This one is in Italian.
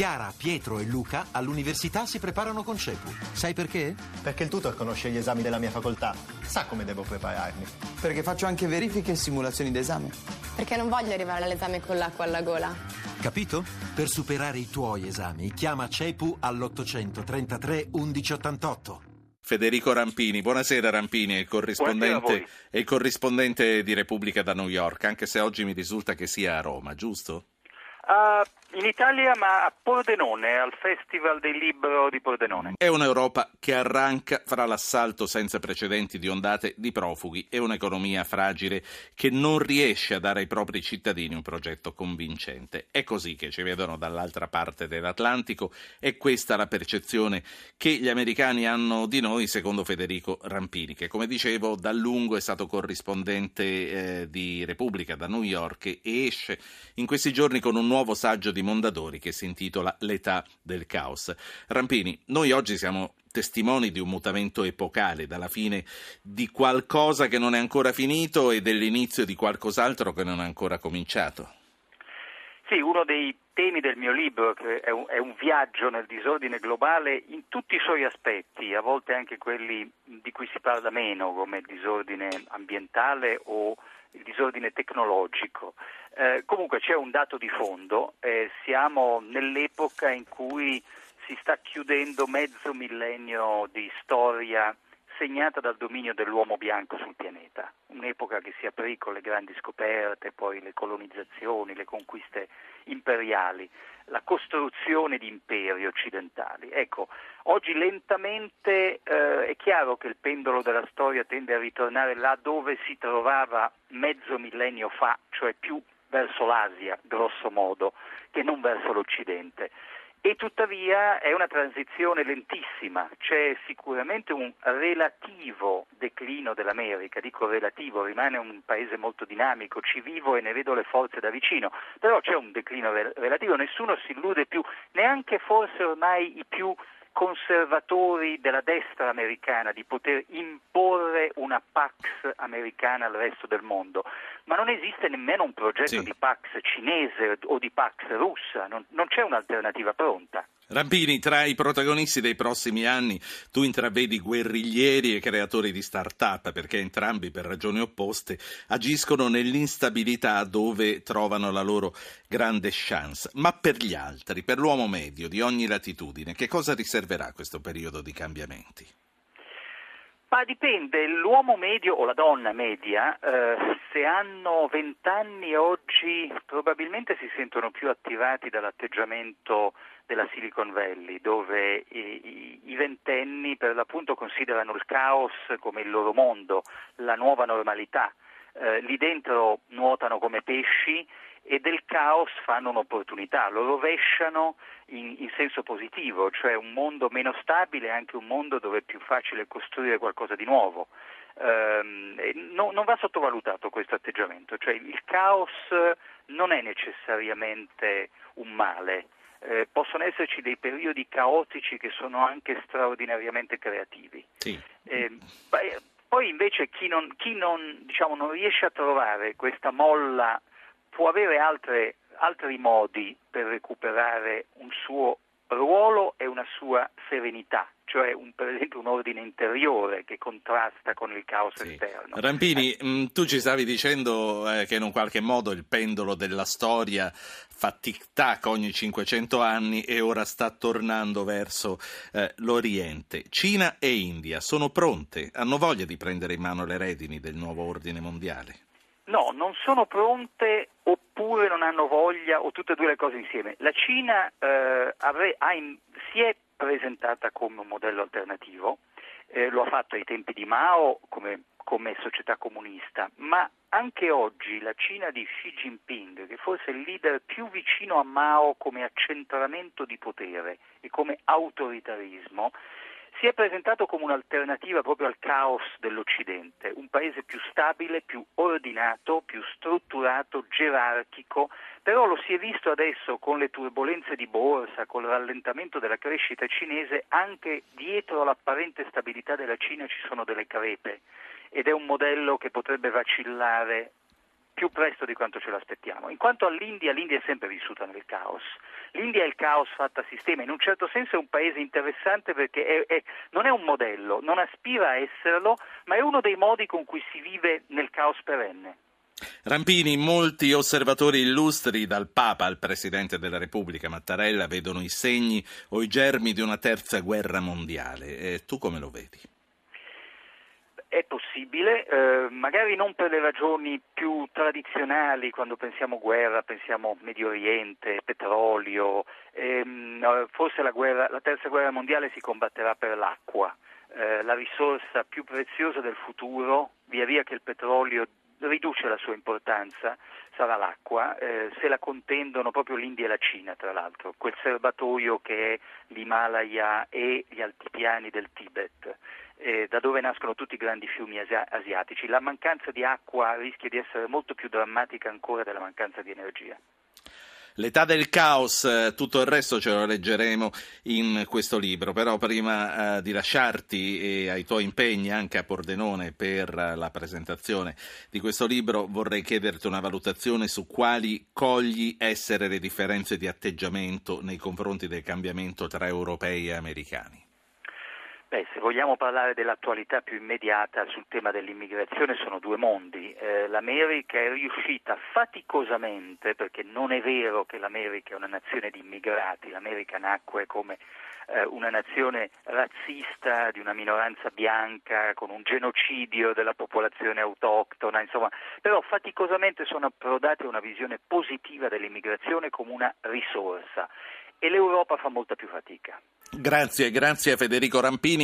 Chiara, Pietro e Luca all'università si preparano con CEPU. Sai perché? Perché il tutor conosce gli esami della mia facoltà, sa come devo prepararmi. Perché faccio anche verifiche e simulazioni d'esame. Perché non voglio arrivare all'esame con l'acqua alla gola. Capito? Per superare i tuoi esami, chiama CEPU all'833 1188. Federico Rampini, buonasera Rampini, è il, corrispondente, è il corrispondente di Repubblica da New York, anche se oggi mi risulta che sia a Roma, giusto? Uh, in Italia, ma a Pordenone, al Festival del Libro di Pordenone. È un'Europa che arranca fra l'assalto senza precedenti di ondate di profughi e un'economia fragile che non riesce a dare ai propri cittadini un progetto convincente. È così che ci vedono dall'altra parte dell'Atlantico. È questa la percezione che gli americani hanno di noi, secondo Federico Rampini, che come dicevo da lungo è stato corrispondente eh, di Repubblica da New York e esce in questi giorni con un nuovo saggio di Mondadori che si intitola L'età del caos. Rampini, noi oggi siamo testimoni di un mutamento epocale, dalla fine di qualcosa che non è ancora finito e dell'inizio di qualcos'altro che non è ancora cominciato. Sì, uno dei temi del mio libro che è un, è un, viaggio nel disordine globale in tutti i suoi aspetti, a volte anche quelli di cui si parla meno, come il disordine ambientale o il disordine tecnologico. Eh, comunque c'è un dato di fondo, eh, siamo nell'epoca in cui si sta chiudendo mezzo millennio di storia segnata dal dominio dell'uomo bianco sul pianeta, un'epoca che si aprì con le grandi scoperte, poi le colonizzazioni, le conquiste imperiali, la costruzione di imperi occidentali. Ecco, oggi lentamente eh, è chiaro che il pendolo della storia tende a ritornare là dove si trovava mezzo millennio fa, cioè più verso l'Asia, grosso modo, che non verso l'Occidente. E tuttavia è una transizione lentissima, c'è sicuramente un relativo declino dell'America, dico relativo, rimane un paese molto dinamico, ci vivo e ne vedo le forze da vicino, però c'è un declino relativo, nessuno si illude più, neanche forse ormai i più conservatori della destra americana di poter imporre una Pax americana al resto del mondo, ma non esiste nemmeno un progetto sì. di Pax cinese o di Pax russa, non, non c'è un'alternativa pronta. Rampini, tra i protagonisti dei prossimi anni tu intravedi guerriglieri e creatori di start-up perché entrambi per ragioni opposte agiscono nell'instabilità dove trovano la loro grande chance. Ma per gli altri, per l'uomo medio di ogni latitudine, che cosa riserverà questo periodo di cambiamenti? Ma dipende, l'uomo medio o la donna media, eh, se hanno vent'anni oggi probabilmente si sentono più attivati dall'atteggiamento della Silicon Valley, dove i, ventenni per l'appunto considerano il caos come il loro mondo, la nuova normalità. Eh, lì dentro nuotano come pesci e del caos fanno un'opportunità, lo rovesciano in, in, senso positivo, cioè un mondo meno stabile è anche un mondo dove è più facile costruire qualcosa di nuovo. Eh, no, non va sottovalutato questo atteggiamento, cioè il caos non è necessariamente un male, eh, possono esserci dei periodi caotici che sono anche straordinariamente creativi. Sì. Eh, poi invece chi, non, chi non, diciamo, non, riesce a trovare questa molla può avere altre, altri modi per recuperare un suo ruolo e una sua serenità cioè un, per esempio un ordine interiore che contrasta con il caos sì. esterno. Rampini, eh. Tu ci stavi dicendo eh, che in un qualche modo il pendolo della storia fa tic-tac ogni 500 anni e ora sta tornando verso eh, l'Oriente. Cina e India sono pronte, hanno voglia di prendere in mano le redini del nuovo ordine mondiale? No, non sono pronte oppure non hanno voglia o tutte e due le cose insieme. La Cina eh, avre, in, si è presentata come un modello alternativo, eh, lo ha fatto ai tempi di Mao come, come, società comunista, ma anche oggi la Cina di Xi Jinping, che forse è il leader più vicino a Mao come accentramento di potere e come autoritarismo, si è presentato come un'alternativa proprio al caos dell'Occidente, un paese più stabile, più ordinato, più strutturato, gerarchico, però lo si è visto adesso con le turbulenze di borsa, con il rallentamento della crescita cinese, anche dietro l'apparente stabilità della Cina ci sono delle crepe ed è un modello che potrebbe vacillare più presto di quanto ce l'aspettiamo. In quanto all'India, l'India è sempre vissuta nel caos. L'India è il caos fatto a sistema, in un certo senso è un paese interessante perché è, è, non è un modello, non aspira a esserlo, ma è uno dei modi con cui si vive nel caos perenne. Rampini, molti osservatori illustri, dal Papa al Presidente della Repubblica Mattarella, vedono i segni o i germi di una terza guerra mondiale. E tu come lo vedi? Possibile, eh, magari non per le ragioni più tradizionali, quando pensiamo guerra, pensiamo Medio Oriente, petrolio, ehm, forse la, guerra, la terza guerra mondiale si combatterà per l'acqua. Eh, la risorsa più preziosa del futuro, via via che il petrolio riduce la sua importanza sarà l'acqua, eh, se la contendono proprio l'India e la Cina, tra l'altro, quel serbatoio che è l'Himalaya e gli altipiani del Tibet. Eh, da dove nascono tutti i grandi fiumi asiatici. La mancanza di acqua rischia di essere molto più drammatica ancora della mancanza di energia. L'età del caos, eh, tutto il resto ce lo leggeremo in questo libro, però prima eh, di lasciarti e ai tuoi impegni anche a Pordenone per la presentazione di questo libro vorrei chiederti una valutazione su quali cogli essere le differenze di atteggiamento nei confronti del cambiamento tra europei e americani. Beh, se vogliamo parlare dell'attualità più immediata sul tema dell'immigrazione sono due mondi. Eh, L'America è riuscita faticosamente, perché non è vero che l'America è una nazione di immigrati, l'America nacque come eh, una nazione razzista di una minoranza bianca con un genocidio della popolazione autoctona, insomma, però faticosamente sono approdati a una visione positiva dell'immigrazione come una risorsa e l'Europa fa molta più fatica. Grazie, grazie a Federico Rampini.